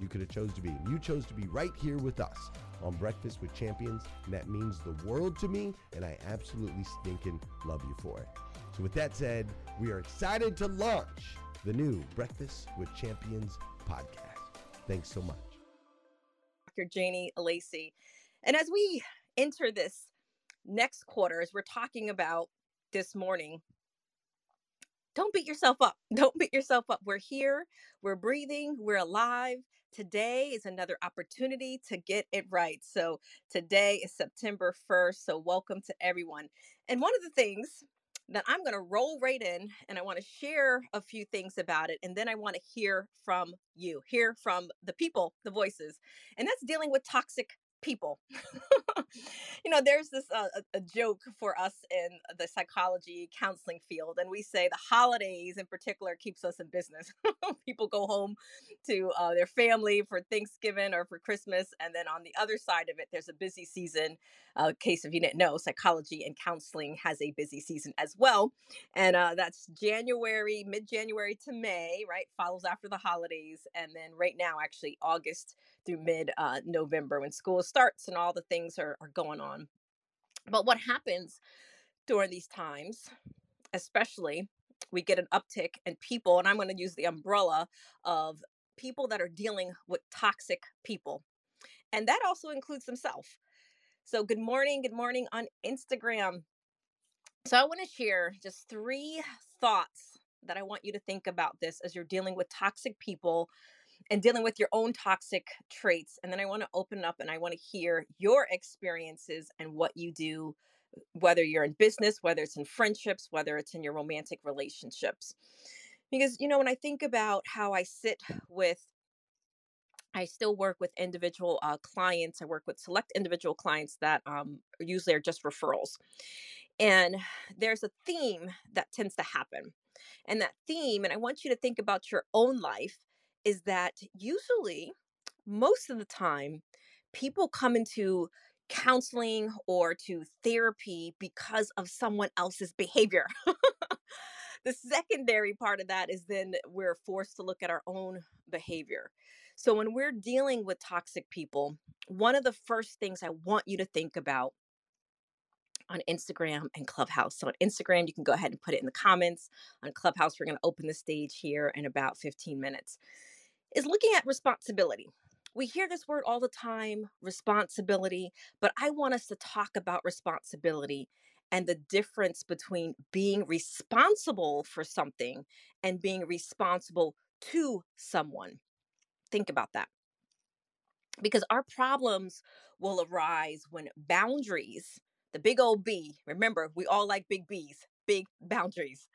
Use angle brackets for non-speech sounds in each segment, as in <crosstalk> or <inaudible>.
you could have chose to be. You chose to be right here with us on Breakfast with Champions, and that means the world to me, and I absolutely stinking love you for it. So with that said, we are excited to launch the new Breakfast with Champions podcast. Thanks so much. Dr. Janie Lacey. And as we enter this next quarter, as we're talking about this morning, don't beat yourself up. <laughs> Don't beat yourself up. We're here, we're breathing, we're alive. Today is another opportunity to get it right. So, today is September 1st. So, welcome to everyone. And one of the things that I'm going to roll right in and I want to share a few things about it. And then I want to hear from you, hear from the people, the voices. And that's dealing with toxic people. <laughs> you know, there's this uh, a joke for us in the psychology counseling field, and we say the holidays in particular keeps us in business. <laughs> people go home to uh, their family for Thanksgiving or for Christmas, and then on the other side of it, there's a busy season. Uh, case if you didn't know, psychology and counseling has a busy season as well, and uh, that's January, mid-January to May, right? Follows after the holidays, and then right now, actually August through mid uh, November when school starts and all the things are, are going on. But what happens during these times, especially, we get an uptick in people, and I'm going to use the umbrella of people that are dealing with toxic people. And that also includes themselves. So, good morning, good morning on Instagram. So, I want to share just three thoughts that I want you to think about this as you're dealing with toxic people and dealing with your own toxic traits. And then I want to open up and I want to hear your experiences and what you do, whether you're in business, whether it's in friendships, whether it's in your romantic relationships. Because, you know, when I think about how I sit with I still work with individual uh, clients. I work with select individual clients that um, usually are just referrals. And there's a theme that tends to happen. And that theme, and I want you to think about your own life, is that usually, most of the time, people come into counseling or to therapy because of someone else's behavior. <laughs> the secondary part of that is then we're forced to look at our own behavior. So when we're dealing with toxic people, one of the first things I want you to think about on Instagram and Clubhouse. So on Instagram, you can go ahead and put it in the comments. On Clubhouse, we're going to open the stage here in about 15 minutes. Is looking at responsibility. We hear this word all the time, responsibility, but I want us to talk about responsibility and the difference between being responsible for something and being responsible to someone. Think about that. Because our problems will arise when boundaries, the big old B, remember, we all like big B's, big boundaries.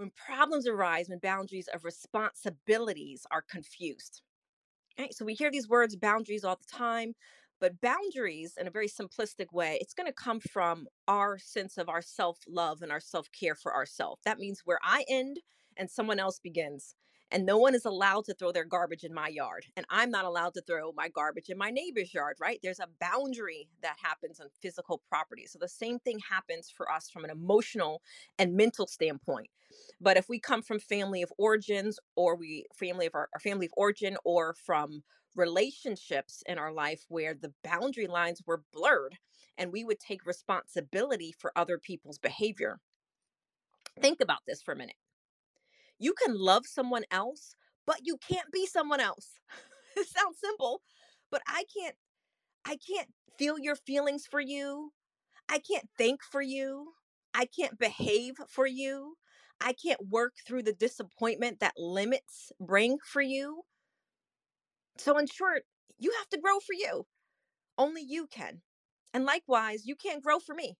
When problems arise, when boundaries of responsibilities are confused. Right? So we hear these words, boundaries, all the time. But boundaries, in a very simplistic way, it's going to come from our sense of our self love and our self care for ourselves. That means where I end and someone else begins and no one is allowed to throw their garbage in my yard and i'm not allowed to throw my garbage in my neighbor's yard right? There's a boundary that happens on physical property so the same thing happens for us from an emotional and mental standpoint. But if we come from family of origins or we family of our, our family of origin or from relationships in our life where the boundary lines were blurred and we would take responsibility for other people's behavior. Think about this for a minute you can love someone else, but you can't be someone else. <laughs> it sounds simple, but I can't I can't feel your feelings for you. I can't think for you. I can't behave for you. I can't work through the disappointment that limits bring for you. So, in short, you have to grow for you. Only you can. And likewise, you can't grow for me.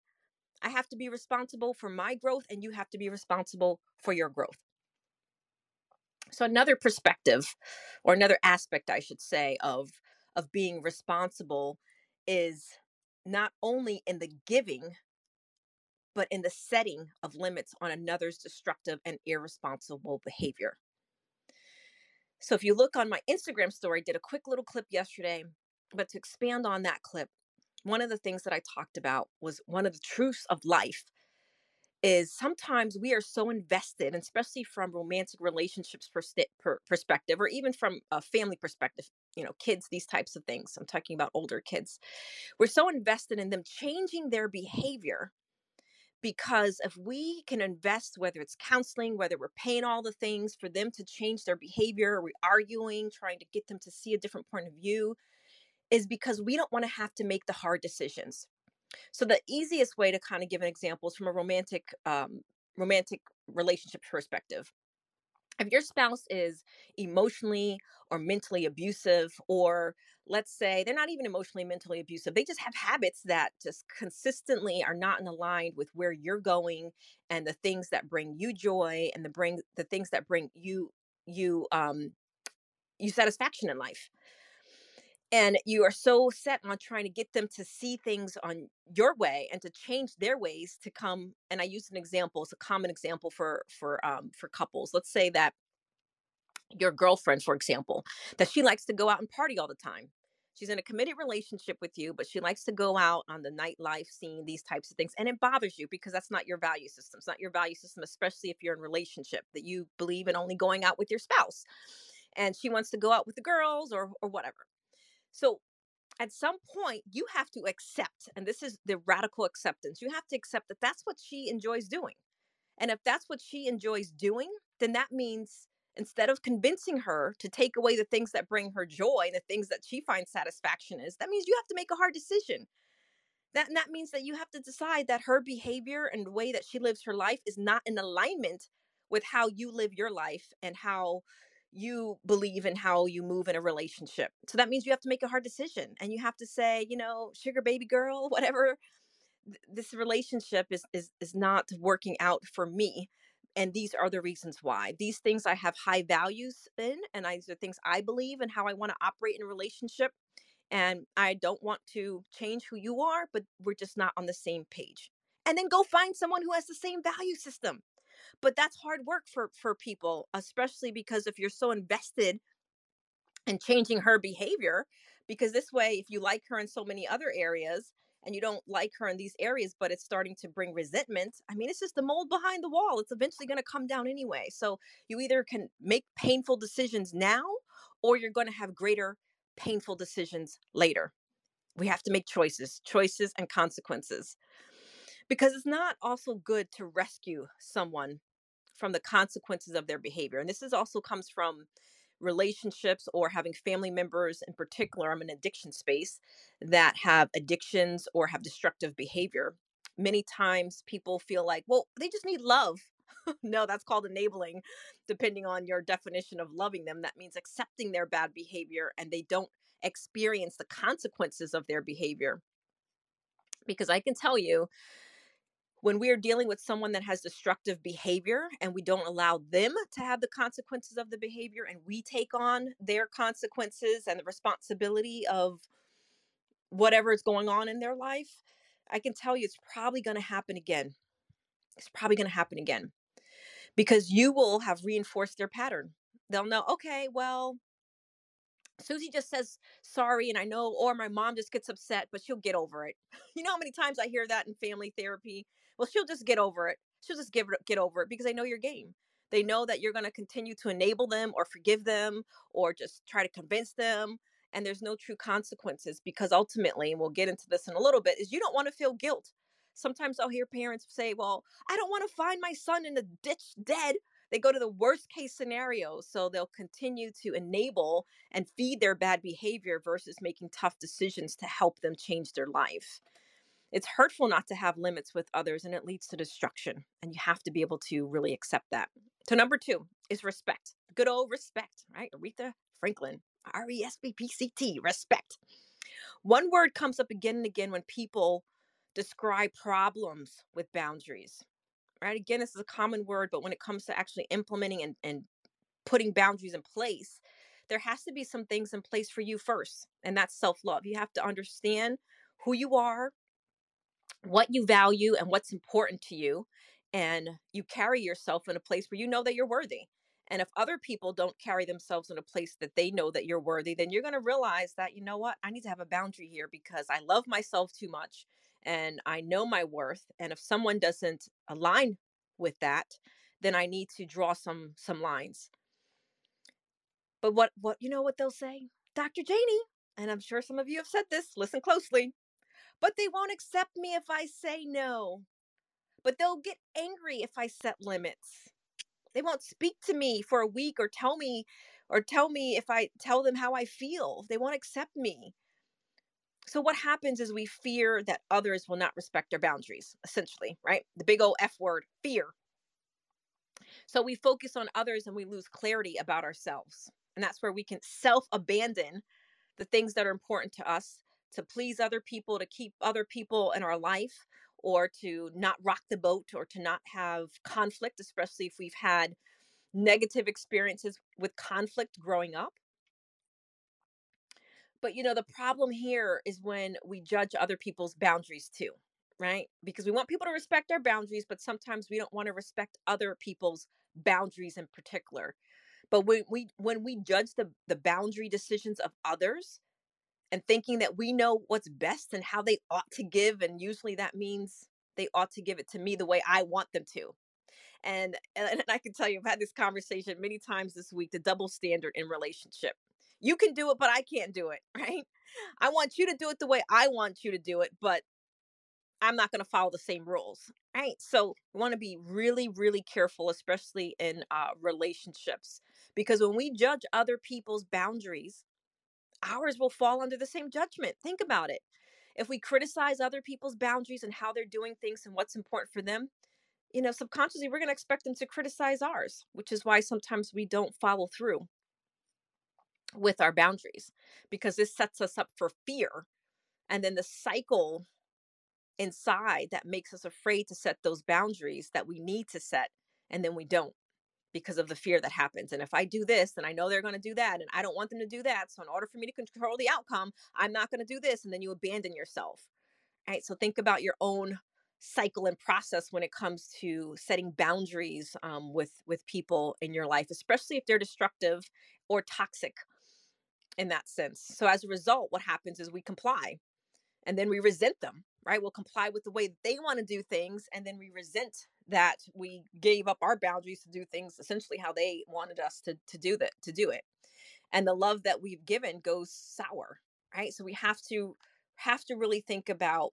I have to be responsible for my growth, and you have to be responsible for your growth. So another perspective or another aspect I should say of of being responsible is not only in the giving but in the setting of limits on another's destructive and irresponsible behavior. So if you look on my Instagram story, I did a quick little clip yesterday, but to expand on that clip, one of the things that I talked about was one of the truths of life is sometimes we are so invested, especially from romantic relationships per, perspective, or even from a family perspective, you know, kids, these types of things. I'm talking about older kids. We're so invested in them changing their behavior because if we can invest, whether it's counseling, whether we're paying all the things for them to change their behavior, are we arguing, trying to get them to see a different point of view, is because we don't want to have to make the hard decisions so the easiest way to kind of give an example is from a romantic um, romantic relationship perspective. If your spouse is emotionally or mentally abusive, or let's say they're not even emotionally mentally abusive, they just have habits that just consistently are not in aligned with where you're going and the things that bring you joy and the bring the things that bring you you um you satisfaction in life and you are so set on trying to get them to see things on your way and to change their ways to come and i use an example it's a common example for for um for couples let's say that your girlfriend for example that she likes to go out and party all the time. She's in a committed relationship with you but she likes to go out on the nightlife scene these types of things and it bothers you because that's not your value system it's not your value system especially if you're in relationship that you believe in only going out with your spouse and she wants to go out with the girls or or whatever so at some point, you have to accept, and this is the radical acceptance, you have to accept that that's what she enjoys doing. And if that's what she enjoys doing, then that means instead of convincing her to take away the things that bring her joy, and the things that she finds satisfaction is, that means you have to make a hard decision. That, and that means that you have to decide that her behavior and the way that she lives her life is not in alignment with how you live your life and how you believe in how you move in a relationship. So that means you have to make a hard decision and you have to say, you know, sugar baby girl, <laughs> whatever. This relationship is is is not working out for me and these are the reasons why. These things i have high values in and these are things i believe and how i want to operate in a relationship and i don't want to change who you are but we're just not on the same page. And then go find someone who has the same value system but that's hard work for for people especially because if you're so invested in changing her behavior because this way if you like her in so many other areas and you don't like her in these areas, but it's starting to bring resentment, I mean, it's just the mold behind the wall. It's eventually going to come down anyway. So you either can make painful decisions now or you're going to have greater painful decisions later. We have to make choices, choices and consequences. Because it's not also good to rescue someone from the consequences of their behavior. And this is also comes from relationships or having family members in particular i'm in addiction space that have addictions or have destructive behavior. Many times people feel like well they just need love. <laughs> No that's called enabling depending on your definition of loving them. That means accepting their bad behavior and they don't experience the consequences of their behavior. Because i can tell you when we are dealing with someone that has destructive behavior and we don't allow them to have the consequences of the behavior and we take on their consequences and the responsibility of whatever is going on in their life, I can tell you it's probably going to happen again. It's probably going to happen again because you will have reinforced their pattern. They'll know, okay, well, Susie just says sorry, and I know, or my mom just gets upset, but she'll get over it. <laughs> You know how many times I hear that in family therapy? Well she'll just get over it. She'll just give get over it because they know your game. They know that you're going to continue to enable them or forgive them or just try to convince them and there's no true consequences because ultimately and we'll get into this in a little bit is you don't want to feel guilt. Sometimes i'll hear parents say well i don't want to find my son in the ditch dead. They go to the worst case scenario so they'll continue to enable and feed their bad behavior versus making tough decisions to help them change their life it's hurtful not to have limits with others and it leads to destruction. And you have to be able to really accept that. So, number two is respect. Good old respect, right? Aretha Franklin, R E S P P C T, respect. One word comes up again and again when people describe problems with boundaries, right? Again, this is a common word, but when it comes to actually implementing and, and putting boundaries in place, there has to be some things in place for you first, and that's self love. You have to understand who you are, what you value and what's important to you and you carry yourself in a place where you know that you're worthy and if other people don't carry themselves in a place that they know that you're worthy then you're going to realize that you know what? I need to have a boundary here because i love myself too much and i know my worth and if someone doesn't align with that then i need to draw some some lines. But what what you know what they'll say? Dr janie and i'm sure some of you have said this listen closely but they won't accept me if I say no. But they'll get angry if I set limits. They won't speak to me for a week or tell me or tell me if I tell them how I feel. They won't accept me. So what happens is we fear that others will not respect our boundaries, essentially, right? The big old F word, fear. So we focus on others and we lose clarity about ourselves. And that's where we can self abandon the things that are important to us to please other people, to keep other people in our life, or to not rock the boat, or to not have conflict, especially if we've had negative experiences with conflict growing up. But you know, the problem here is when we judge other people's boundaries too, right? Because we want people to respect our boundaries, but sometimes we don't want to respect other people's boundaries in particular. But when we when we judge the the boundary decisions of others, and thinking that we know what's best and how they ought to give and usually that means they ought to give it to me the way I want them to. And and I can tell you I've had this conversation many times this week the double standard in relationship. You can do it but I can't do it, <laughs> right? I want you to do it the way I want you to do it, but I'm not going to follow the same rules, right? So we want to be really, really careful, especially in uh, relationships, because when we judge other people's boundaries, ours will fall under the same judgment. Think about it. If we criticize other people's boundaries and how they're doing things and what's important for them, you know, subconsciously we're going to expect them to criticize ours, which is why sometimes we don't follow through with our boundaries because this sets us up for fear. And then the cycle inside that makes us afraid to set those boundaries that we need to set and then we don't because of the fear that happens and if i do this then i know they're going to do that and i don't want them to do that so in order for me to control the outcome i'm not going to do this and then you abandon yourself right? So think about your own cycle and process when it comes to setting boundaries um, with with people in your life especially if they're destructive or toxic in that sense. So as a result what happens is we comply and then we resent them right? We'll comply with the way they want to do things, and then we resent that we gave up our boundaries to do things essentially how they wanted us to to do that to do it. And the love that we've given goes sour, right? So we have to have to really think about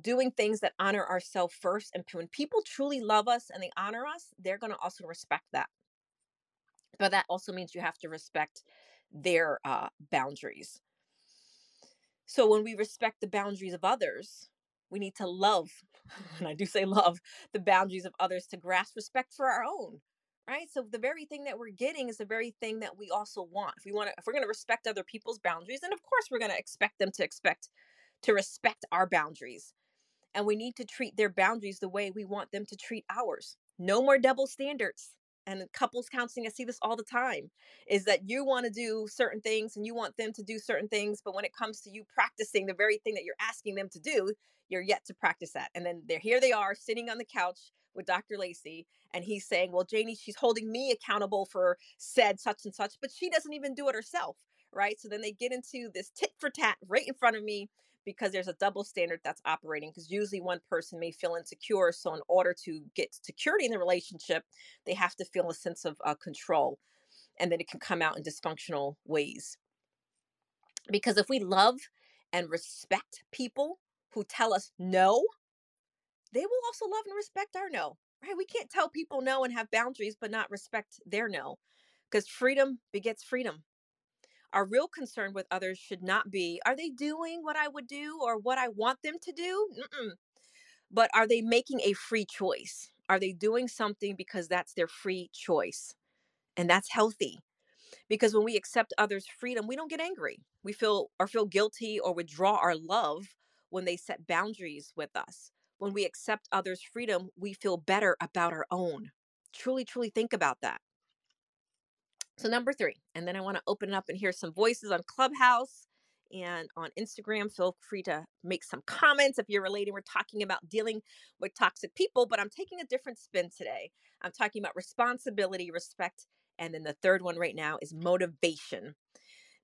doing things that honor ourselves first. And when people truly love us and they honor us, they're going to also respect that. But that also means you have to respect their uh, boundaries. So when we respect the boundaries of others, we need to love, <laughs> and I do say love, the boundaries of others to grasp respect for our own. Right? So the very thing that we're getting is the very thing that we also want. If we want to if we're going to respect other people's boundaries, then of course we're going to expect them to expect to respect our boundaries. And we need to treat their boundaries the way we want them to treat ours. No more double standards and couples counseling i see this all the time is that you want to do certain things and you want them to do certain things but when it comes to you practicing the very thing that you're asking them to do you're yet to practice that. And then they're here they are sitting on the couch with dr lacey and he's saying well janie she's holding me accountable for said such and such but she doesn't even do it herself right? So then they get into this tit for tat right in front of me because there's a double standard that's operating because usually one person may feel insecure so in order to get security in the relationship they have to feel a sense of uh, control and then it can come out in dysfunctional ways. Because if we love and respect people who tell us no they will also love and respect our no right? We can't tell people no and have boundaries but not respect their no because freedom begets freedom our real concern with others should not be are they doing what I would do or what I want them to do? Mm-mm. But are they making a free choice? Are they doing something because that's their free choice? And that's healthy. Because when we accept others' freedom, we don't get angry. We feel or feel guilty or withdraw our love when they set boundaries with us. When we accept others' freedom, we feel better about our own. Truly, truly think about that. So, number three, and then I want to open it up and hear some voices on Clubhouse and on Instagram. Feel free to make some comments if you're relating. We're talking about dealing with toxic people, but I'm taking a different spin today. I'm talking about responsibility, respect, and then the third one right now is motivation.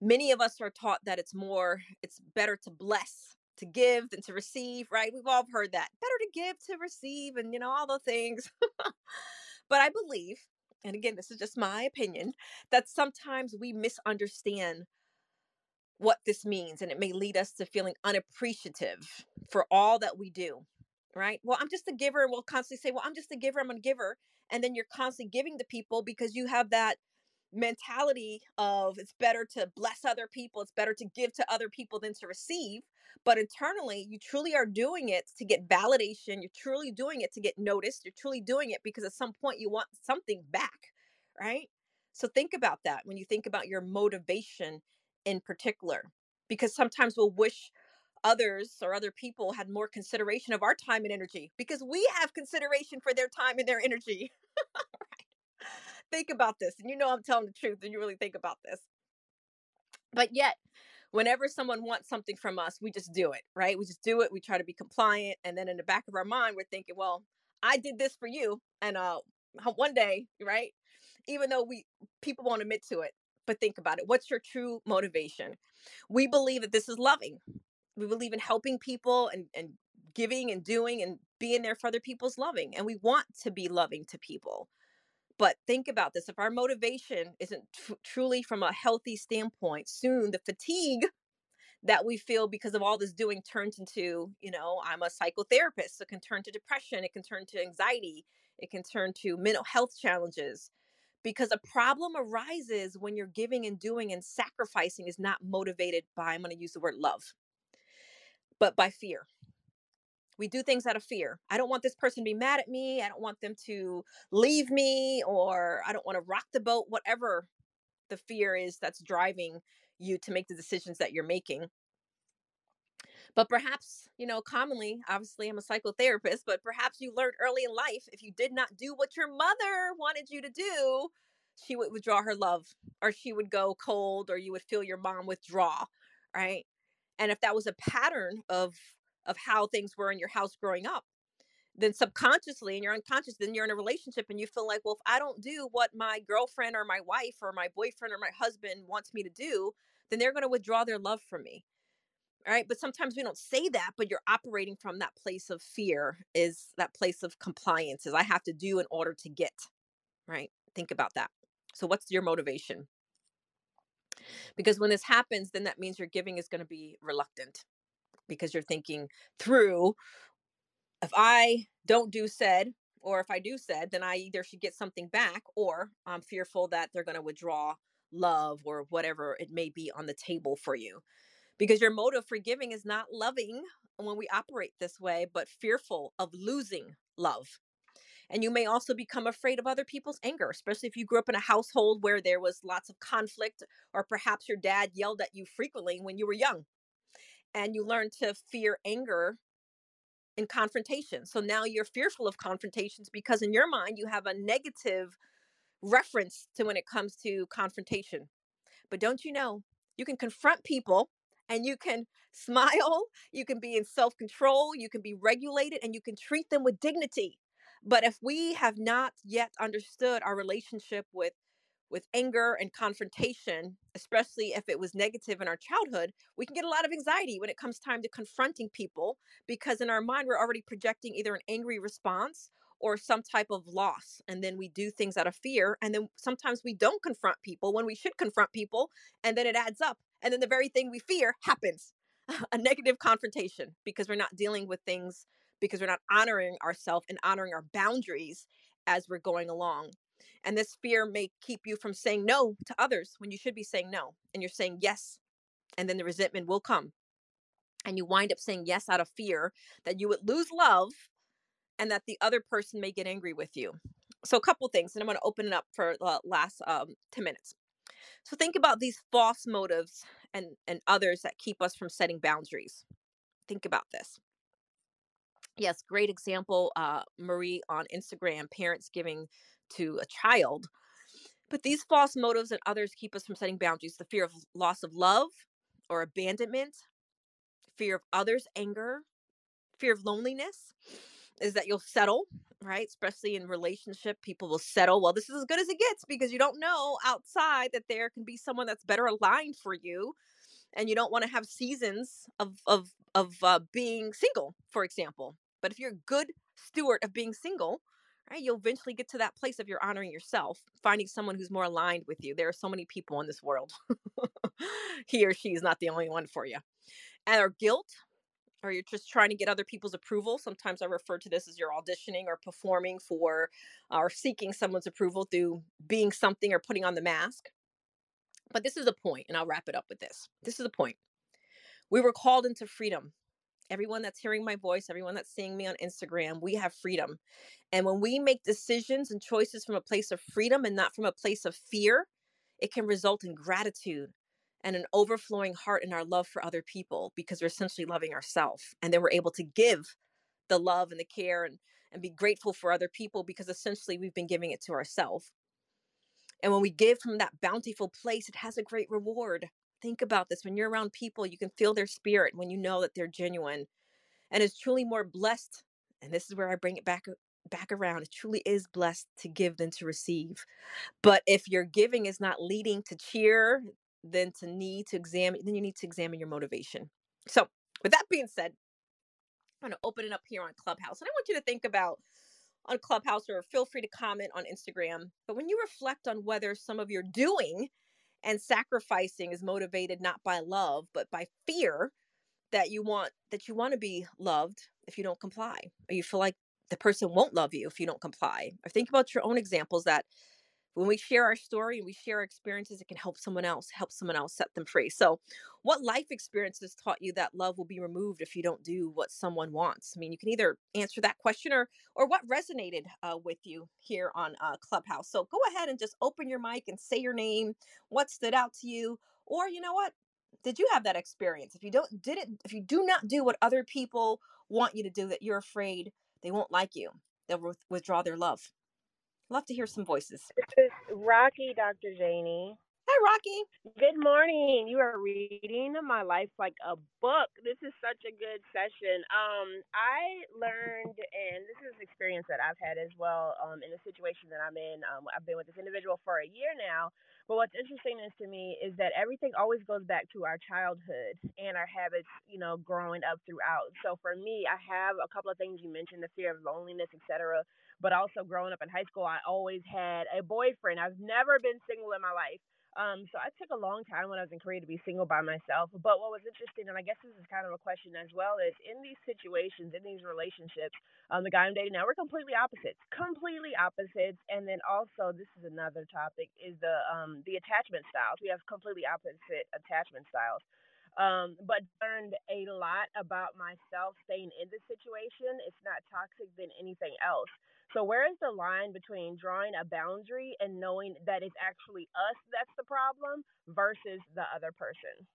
Many of us are taught that it's more, it's better to bless, to give than to receive, right? We've all heard that. Better to give to receive, and you know, all the things. <laughs> but I believe and again, this is just my opinion, that sometimes we misunderstand what this means and it may lead us to feeling unappreciative for all that we do right? Well i'm just a giver and we'll constantly say well i'm just a giver i'm a giver and then you're constantly giving to people because you have that mentality of it's better to bless other people it's better to give to other people than to receive but internally you truly are doing it to get validation you're truly doing it to get noticed you're truly doing it because at some point you want something back right so think about that when you think about your motivation in particular because sometimes we'll wish others or other people had more consideration of our time and energy because we have consideration for their time and their energy? Think about this and you know i'm telling the truth and you really think about this but yet whenever someone wants something from us, we just do it, right? We just do it. We try to be compliant. And then in the back of our mind, we're thinking, well, I did this for you. And uh, one day, right? Even though we people won't admit to it, but think about it. What's your true motivation? We believe that this is loving. We believe in helping people and, and giving and doing and being there for other people's loving. And we want to be loving to people. But think about this if our motivation isn't tr- truly from a healthy standpoint, soon the fatigue that we feel because of all this doing turns into, you know, I'm a psychotherapist. So it can turn to depression, it can turn to anxiety, it can turn to mental health challenges. Because a problem arises when you're giving and doing and sacrificing is not motivated by, I'm going to use the word love, but by fear. We do things out of fear. I don't want this person to be mad at me. I don't want them to leave me, or I don't want to rock the boat, whatever the fear is that's driving you to make the decisions that you're making. But perhaps, you know, commonly, obviously, I'm a psychotherapist, but perhaps you learned early in life if you did not do what your mother wanted you to do, she would withdraw her love, or she would go cold, or you would feel your mom withdraw, right? And if that was a pattern of of how things were in your house growing up, then subconsciously and you're unconscious, then you're in a relationship and you feel like, well, if I don't do what my girlfriend or my wife or my boyfriend or my husband wants me to do, then they're going to withdraw their love from me. All right. But sometimes we don't say that, but you're operating from that place of fear, is that place of compliance, is I have to do in order to get. Right. Think about that. So, what's your motivation? Because when this happens, then that means your giving is going to be reluctant because you're thinking through if I don't do said, or if I do said, then I either should get something back or I'm fearful that they're going to withdraw love or whatever it may be on the table for you. Because your motive for giving is not loving when we operate this way, but fearful of losing love. And you may also become afraid of other people's anger, especially if you grew up in a household where there was lots of conflict, or perhaps your dad yelled at you frequently when you were young. And you learn to fear anger and confrontation. So now you're fearful of confrontations because in your mind you have a negative reference to when it comes to confrontation. But don't you know, you can confront people and you can <laughs> smile, you can be in self control, you can be regulated, and you can treat them with dignity. But if we have not yet understood our relationship with with anger and confrontation, especially if it was negative in our childhood, we can get a lot of anxiety when it comes time to confronting people because in our mind we're already projecting either an angry response or some type of loss and then we do things out of fear and then sometimes we don't confront people when we should confront people and then it adds up and then the very thing we fear happens. <laughs> A negative confrontation because we're not dealing with things because we're not honoring ourselves and honoring our boundaries as we're going along and this fear may keep you from saying no to others when you should be saying no. And you're saying yes. And then the resentment will come. And you wind up saying yes out of fear that you would lose love and that the other person may get angry with you. So, a couple things, and I'm going to open it up for the last um, 10 minutes. So, think about these false motives and, and others that keep us from setting boundaries. Think about this. Yes, great example. Uh, Marie on Instagram, parents giving to a child. But these false motives and others keep us from setting boundaries the fear of loss of love or abandonment, fear of others' anger, fear of loneliness is that you'll settle, right? Especially in relationship, people will settle. Well, this is as good as it gets because you don't know outside that there can be someone that's better aligned for you, and you don't want to have seasons of of of uh, being single, for example. But if you're a good steward of being single, right you'll eventually get to that place of you're honoring yourself finding someone who's more aligned with you. There are so many people in this world. <laughs> He or she is not the only one for you. And our guilt or you're just trying to get other people's approval. Sometimes i refer to this as you're auditioning or performing for or seeking someone's approval through being something or putting on the mask. But this is a point and i'll wrap it up with this. This is a point. We were called into freedom everyone that's hearing my voice, everyone that's seeing me on Instagram, we have freedom. And when we make decisions and choices from a place of freedom and not from a place of fear, it can result in gratitude and an overflowing heart in our love for other people because we're essentially loving ourselves. And then we're able to give the love and the care and, and be grateful for other people because essentially we've been giving it to ourselves. And when we give from that bountiful place, it has a great reward think about this when you're around people you can feel their spirit when you know that they're genuine and it's truly more blessed and this is where i bring it back back around it truly is blessed to give than to receive but if your giving is not leading to cheer then to need to examine then you need to examine your motivation. So with that being said i'm going to open it up here on clubhouse and i want you to think about on clubhouse or feel free to comment on instagram but when you reflect on whether some of your doing And sacrificing is motivated not by love, but by fear that you want that you want to be loved if you don't comply, or you feel like the person won't love you if you don't comply. Or think about your own examples that when we share our story and we share our experiences, it can help someone else, help someone else set them free. So, what life experiences taught you that love will be removed if you don't do what someone wants? I mean, you can either answer that question or or what resonated uh, with you here on uh, Clubhouse. So, go ahead and just open your mic and say your name. What stood out to you? Or you know what? Did you have that experience? If you don't did it, if you do not do what other people want you to do, that you're afraid they won't like you, they'll withdraw their love. Love to hear some voices. This is Rocky, Dr. Janie. Hi, Rocky. Good morning. You are reading my life like a book. This is such a good session. Um, I learned, and this is an experience that I've had as well um, in the situation that I'm in. Um, I've been with this individual for a year now. But what's interesting is to me is that everything always goes back to our childhood and our habits, you know, growing up throughout. So for me, I have a couple of things you mentioned, the fear of loneliness, etc but also growing up in high school, I always had a boyfriend. I've never been single in my life. Um, so I took a long time when I was in Korea to be single by myself. But what was interesting, and I guess this is kind of a question as well, is in these situations, in these relationships, um, the guy I'm dating now, we're completely opposites, completely opposites. And then also, this is another topic, is the um, the attachment styles. We have completely opposite attachment styles. Um, but learned a lot about myself staying in this situation. It's not toxic than anything else. So, where is the line between drawing a boundary and knowing that it's actually us that's the problem versus the other person?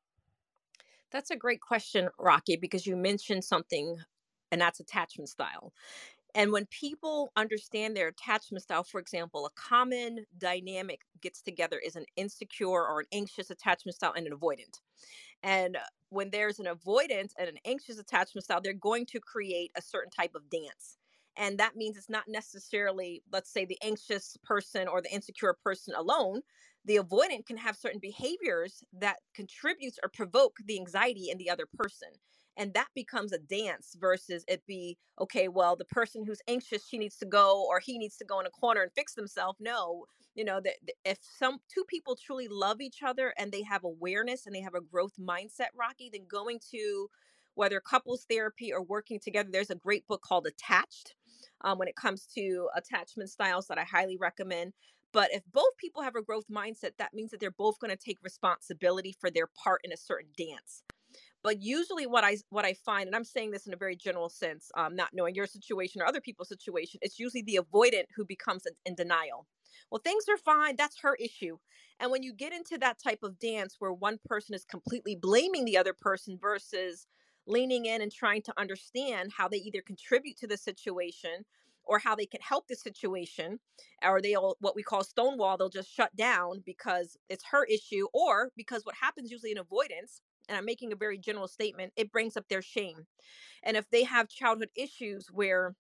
That's a great question, Rocky, because you mentioned something, and that's attachment style. And when people understand their attachment style, for example, a common dynamic gets together is an insecure or an anxious attachment style and an avoidant. And when there's an avoidant and an anxious attachment style, they're going to create a certain type of dance and that means it's not necessarily let's say the anxious person or the insecure person alone. The avoidant can have certain behaviors that contributes or provoke the anxiety in the other person and that becomes a dance versus it be okay well the person who's anxious she needs to go or he needs to go in a corner and fix themselves. No you know that if some two people truly love each other and they have awareness and they have a growth mindset rocky then going to whether couples therapy or working together there's a great book called attached um, when it comes to attachment styles that I highly recommend. But if both people have a growth mindset, that means that they're both going to take responsibility for their part in a certain dance. But usually, what I what I find, and I'm saying this in a very general sense, um, not knowing your situation or other people's situation, it's usually the avoidant who becomes in, in denial. Well, things are fine. That's her issue. And when you get into that type of dance where one person is completely blaming the other person versus leaning in and trying to understand how they either contribute to the situation or how they can help the situation or they'll what we call stonewall they'll just shut down because it's her issue or because what happens usually in avoidance and i'm making a very general statement it brings up their shame. And if they have childhood issues where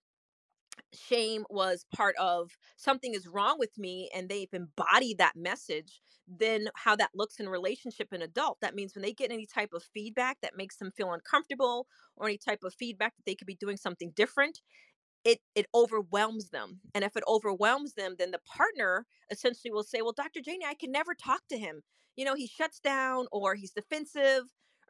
shame was part of something is wrong with me and they've embodied that message then how that looks in relationship and adult that means when they get any type of feedback that makes them feel uncomfortable or any type of feedback that they could be doing something different it it overwhelms them and if it overwhelms them then the partner essentially will say well dr janie i can never talk to him. You know he shuts down or he's defensive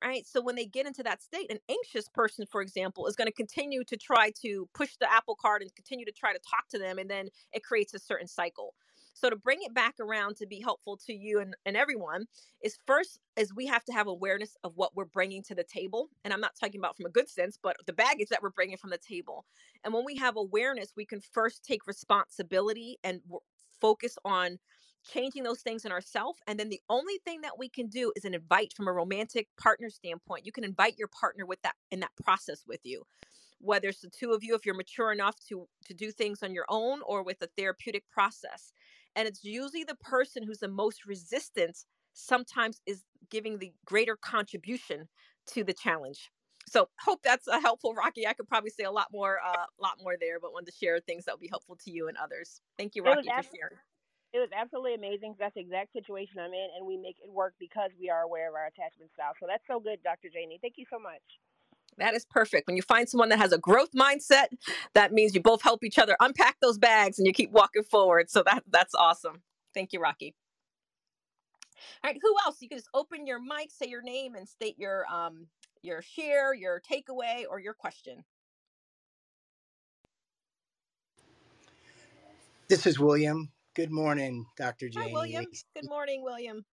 right? So when they get into that state, an anxious person, for example, is going to continue to try to push the apple cart and continue to try to talk to them, and then it creates a certain cycle. So to bring it back around to be helpful to you and, and everyone is first is we have to have awareness of what we're bringing to the table. And I'm not talking about from a good sense, but the baggage that we're bringing from the table. And when we have awareness, we can first take responsibility and focus on changing those things in ourselves. And then the only thing that we can do is an invite from a romantic partner standpoint. You can invite your partner with that in that process with you. Whether it's the two of you, if you're mature enough to to do things on your own or with a therapeutic process. And it's usually the person who's the most resistant sometimes is giving the greater contribution to the challenge. So hope that's a helpful, Rocky. I could probably say a lot more, a uh, lot more there, but wanted to share things that will be helpful to you and others. Thank you, Rocky, for sharing it was absolutely amazing. That's the exact situation I'm in, and we make it work because we are aware of our attachment style. So that's so good, Dr. Janie. Thank you so much. That is perfect. When you find someone that has a growth mindset, that means you both help each other unpack those bags and you keep walking forward. So that that's awesome. Thank you, Rocky. All right, who else? You can just open your mic, say your name, and state your um your share, your takeaway, or your question. This is William. Good morning, Dr. Janie. Hi, William. Good morning, William.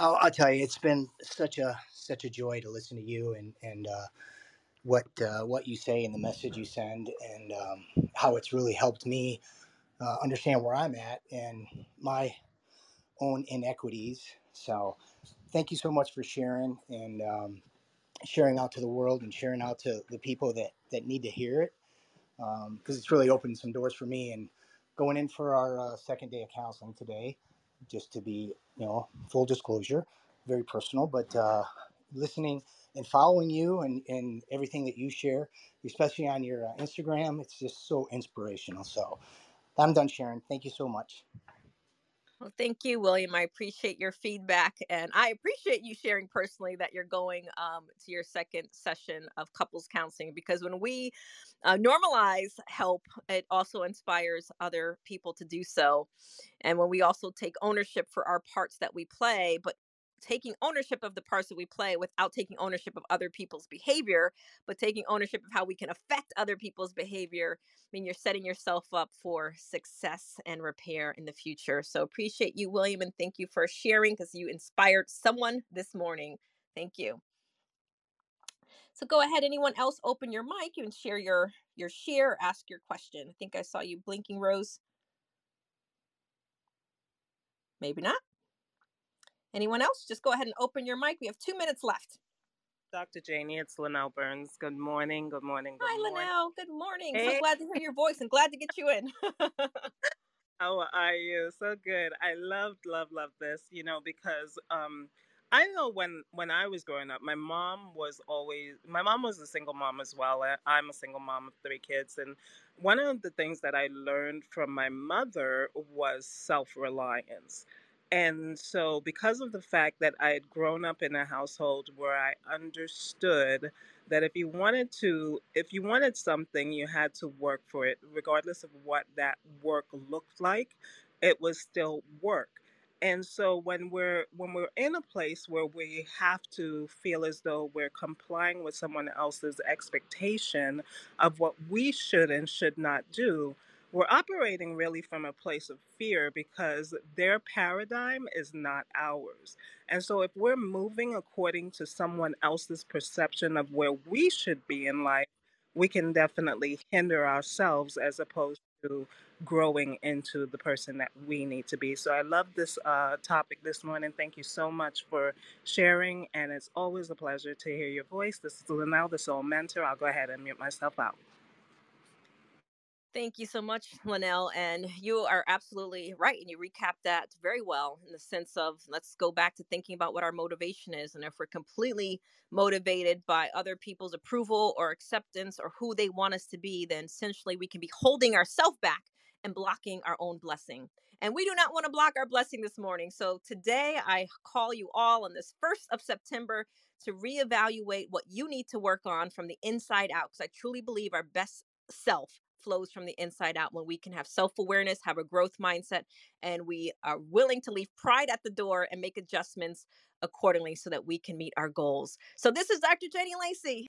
I'll, I'll, tell you, it's been such a such a joy to listen to you and and uh, what uh, what you say and the message you send, and um, how it's really helped me uh, understand where I'm at and my own inequities. So, thank you so much for sharing and um, sharing out to the world and sharing out to the people that that need to hear it because um, it's really opened some doors for me. And going in for our uh, second day of counseling today, just to be, you know, full disclosure, very personal, but uh, listening and following you and, and everything that you share, especially on your uh, Instagram, it's just so inspirational. So I'm done sharing. Thank you so much. Well, thank you, William. I appreciate your feedback, and I appreciate you sharing personally that you're going um, to your second session of couples counseling because when we uh, normalize help, it also inspires other people to do so. And when we also take ownership for our parts that we play, but taking ownership of the parts that we play without taking ownership of other people's behavior, but taking ownership of how we can affect other people's behavior. I mean, you're setting yourself up for success and repair in the future. So appreciate you, William, and thank you for sharing because you inspired someone this morning. Thank you. So go ahead. Anyone else open your mic and share your your share, ask your question. I think I saw you blinking, Rose. Maybe not. Anyone else? Just go ahead and open your mic. We have two minutes left. Dr. Janie, it's Linnell Burns. Good morning. Good morning. Good Hi, morning. Linnell. Good morning. Hey. So glad to hear your voice and glad to get you in. <laughs> How are you? So good. I loved, love, love this, you know, because um, I know when when I was growing up, my mom was always my mom was a single mom as well. I'm a single mom of three kids, and one of the things that I learned from my mother was self reliance. And so, because of the fact that I had grown up in a household where I understood that if you wanted to, if you wanted something, you had to work for it, regardless of what that work looked like, it was still work. And so when we're when we're in a place where we have to feel as though we're complying with someone else's expectation of what we should and should not do, we're operating really from a place of fear because their paradigm is not ours. And so, if we're moving according to someone else's perception of where we should be in life, we can definitely hinder ourselves as opposed to growing into the person that we need to be. So, I love this uh, topic this morning. Thank you so much for sharing. And it's always a pleasure to hear your voice. This is Linnell, the Soul Mentor. I'll go ahead and mute myself out. Thank you so much, Linnell. And you are absolutely right. And you recap that very well in the sense of let's go back to thinking about what our motivation is. And if we're completely motivated by other people's approval or acceptance or who they want us to be, then essentially we can be holding ourselves back and blocking our own blessing. And we do not want to block our blessing this morning. So today I call you all on this 1st of September to reevaluate what you need to work on from the inside out. Because I truly believe our best self flows from the inside out when we can have self awareness, have a growth mindset, and we are willing to leave pride at the door and make adjustments accordingly so that we can meet our goals. So, this is Dr. Jenny Lacey.